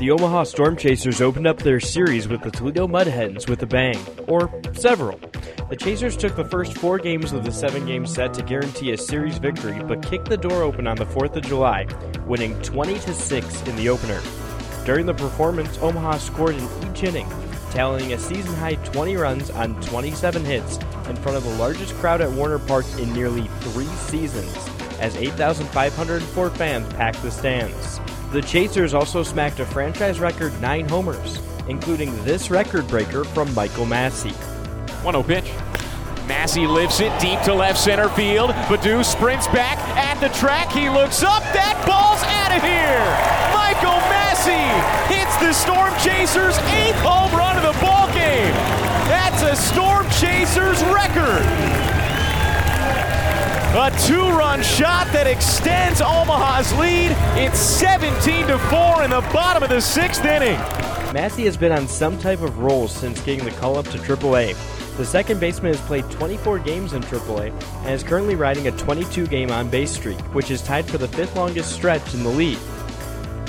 The Omaha Storm Chasers opened up their series with the Toledo Mud Hens with a bang, or several. The Chasers took the first four games of the seven game set to guarantee a series victory, but kicked the door open on the 4th of July, winning 20 6 in the opener. During the performance, Omaha scored in each inning, tallying a season high 20 runs on 27 hits in front of the largest crowd at Werner Park in nearly three seasons, as 8,504 fans packed the stands. The Chasers also smacked a franchise record nine homers, including this record breaker from Michael Massey. 1 0 pitch. Massey lifts it deep to left center field. Baddoo sprints back at the track. He looks up. That ball's out of here. Michael Massey hits the Storm Chasers' eighth home run of the ball game. That's a Storm Chasers record. A two-run shot that extends Omaha's lead. It's 17 to 4 in the bottom of the sixth inning. Massey has been on some type of roll since getting the call up to AAA. The second baseman has played 24 games in AAA and is currently riding a 22 game on base streak, which is tied for the fifth longest stretch in the league.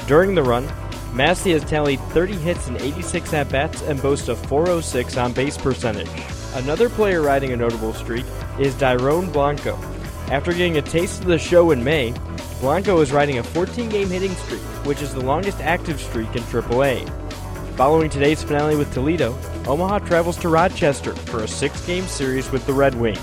During the run, Massey has tallied 30 hits and 86 at bats and boasts a 406 on base percentage. Another player riding a notable streak is Dairon Blanco, after getting a taste of the show in May, Blanco is riding a 14 game hitting streak, which is the longest active streak in AAA. Following today's finale with Toledo, Omaha travels to Rochester for a six game series with the Red Wings.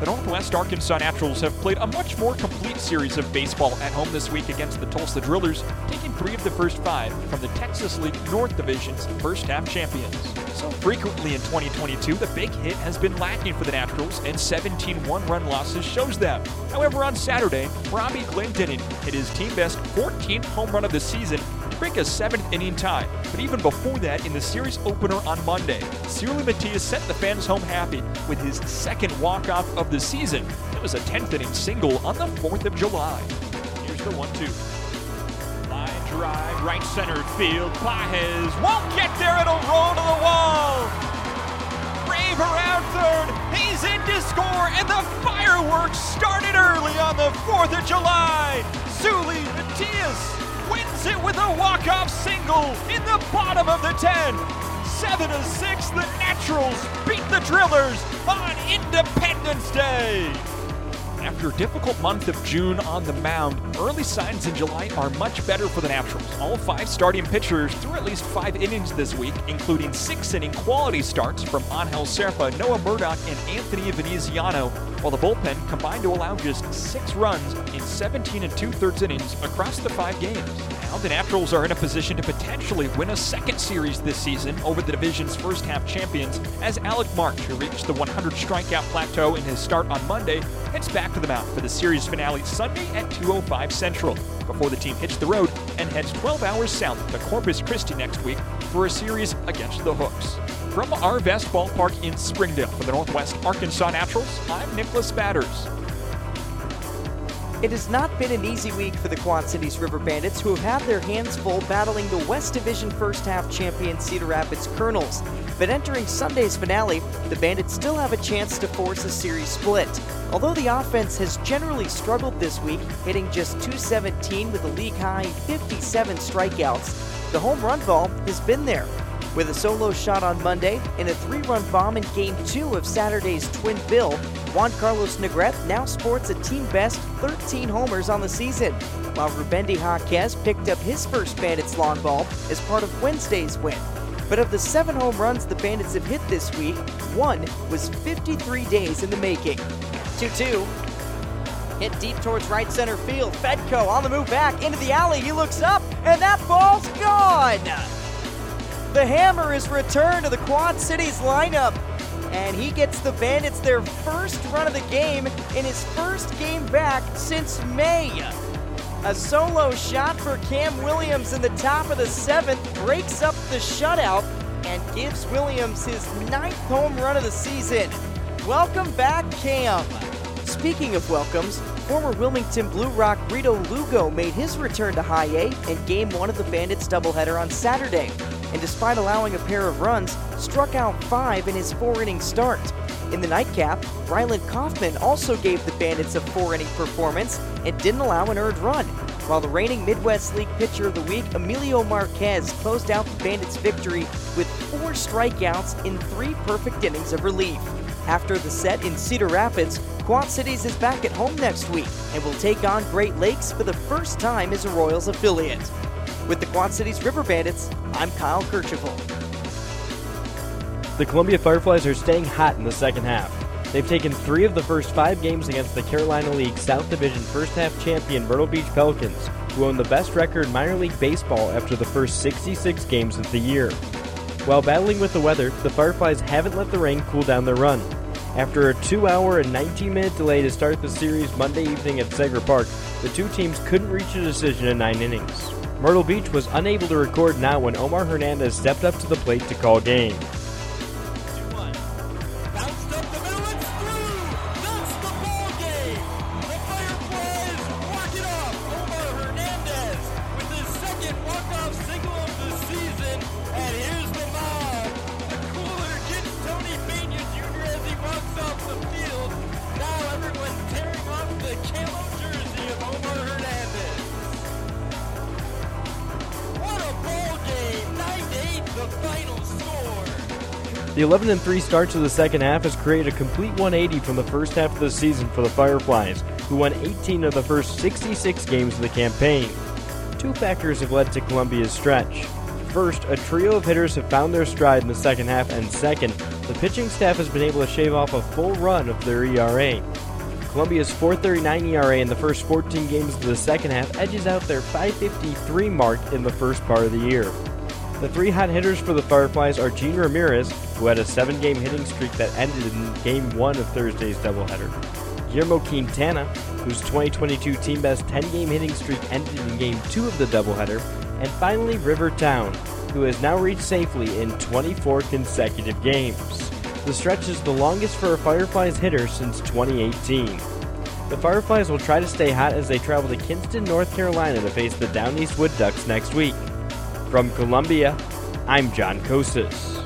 The Northwest Arkansas Naturals have played a much more complete series of baseball at home this week against the Tulsa Drillers, taking three of the first five from the Texas League North Division's first half champions. So frequently in 2022, the big hit has been lacking for the Naturals, and 17 one run losses shows them. However, on Saturday, Robbie Glendinning hit his team best 14th home run of the season break a seventh inning tie. But even before that, in the series opener on Monday, Seuly Matias sent the fans home happy with his second walk-off of the season. It was a 10th inning single on the 4th of July. Here's the 1-2. Line drive, right center field. Pages won't get there. It'll roll to the fireworks started early on the 4th of July. Seuly Matias wins it with a walk-off single in the bottom of the 10. 7 to 6, the Naturals beat the Drillers on Independence Day. After a difficult month of June on the mound, early signs in July are much better for the Naturals. All five starting pitchers threw at least five innings this week, including six inning quality starts from Angel Zerpa, Noah Murdock, and Anthony Veneziano, while the bullpen combined to allow just six runs in 17 and two thirds innings across the five games. Now the Naturals are in a position to potentially win a second series this season over the division's first half champions as Alec Marsh, who reached the 100 strikeout plateau in his start on Monday, heads back to the mound for the series finale Sunday at 2:05 Central before the team hits the road and heads 12 hours south to Corpus Christi next week for a series against the Hooks. From our Arvest Ballpark in Springdale for the Northwest Arkansas Naturals, I'm Nicholas Batters. It has not been an easy week for the Quad Cities River Bandits, who have had their hands full battling the West Division first half champion Cedar Rapids Kernels. But entering Sunday's finale, the Bandits still have a chance to force a series split. Although the offense has generally struggled this week, hitting just 217 with a league high 57 strikeouts, the home run ball has been there. With a solo shot on Monday and a three run bomb in Game 2 of Saturday's Twin Bill, Juan Carlos Negrete now sports a team best 13 homers on the season, while Rubendi Jaquez picked up his first Bandits long ball as part of Wednesday's win. But of the seven home runs the Bandits have hit this week, one was 53 days in the making. 2 2. Hit deep towards right center field. Fedko on the move back into the alley. He looks up, and that ball's gone. The Hammer is returned to the Quad Cities lineup, and he gets the Bandits their first run of the game in his first game back since May. A solo shot for Cam Williams in the top of the seventh breaks up the shutout and gives Williams his ninth home run of the season. Welcome back, Cam. Speaking of welcomes, former Wilmington Blue Rock Rito Lugo made his return to High A in Game 1 of the Bandits doubleheader on Saturday and despite allowing a pair of runs, struck out five in his four inning start. In the nightcap, Ryland Kaufman also gave the Bandits a four inning performance and didn't allow an earned run. while the reigning Midwest League Pitcher of the Week, Emilio Marquez, closed out the Bandits' victory with four strikeouts in three perfect innings of relief. After the set in Cedar Rapids, Quad Cities is back at home next week and will take on Great Lakes for the first time as a Royals affiliate. With the Quad Cities River Bandits, I'm Kyle Kercheval. The Columbia Fireflies are staying hot in the second half. They've taken three of the first five games against the Carolina League South Division first half champion Myrtle Beach Pelicans, who own the best record in minor league baseball after the first 66 games of the year. While battling with the weather, the Fireflies haven't let the rain cool down their run. After a 2 hour and 19 minute delay to start the series Monday evening at Segra Park, the two teams couldn't reach a decision in nine innings. Myrtle Beach was unable to record now when Omar Hernandez stepped up to the plate to call game. The 11 and 3 start to the second half has created a complete 180 from the first half of the season for the Fireflies, who won 18 of the first 66 games of the campaign. Two factors have led to Columbia's stretch. First, a trio of hitters have found their stride in the second half, and second, the pitching staff has been able to shave off a full run of their ERA. Columbia's 439 ERA in the first 14 games of the second half edges out their 553 mark in the first part of the year. The three hot hitters for the Fireflies are Gene Ramirez, who had a seven game hitting streak that ended in game one of Thursday's doubleheader, Guillermo Quintana, whose 2022 team best 10 game hitting streak ended in game two of the doubleheader, and finally River Town, who has now reached safely in 24 consecutive games. The stretch is the longest for a Fireflies hitter since 2018. The Fireflies will try to stay hot as they travel to Kinston, North Carolina to face the Down East Wood Ducks next week. From Columbia, I'm John Kosas.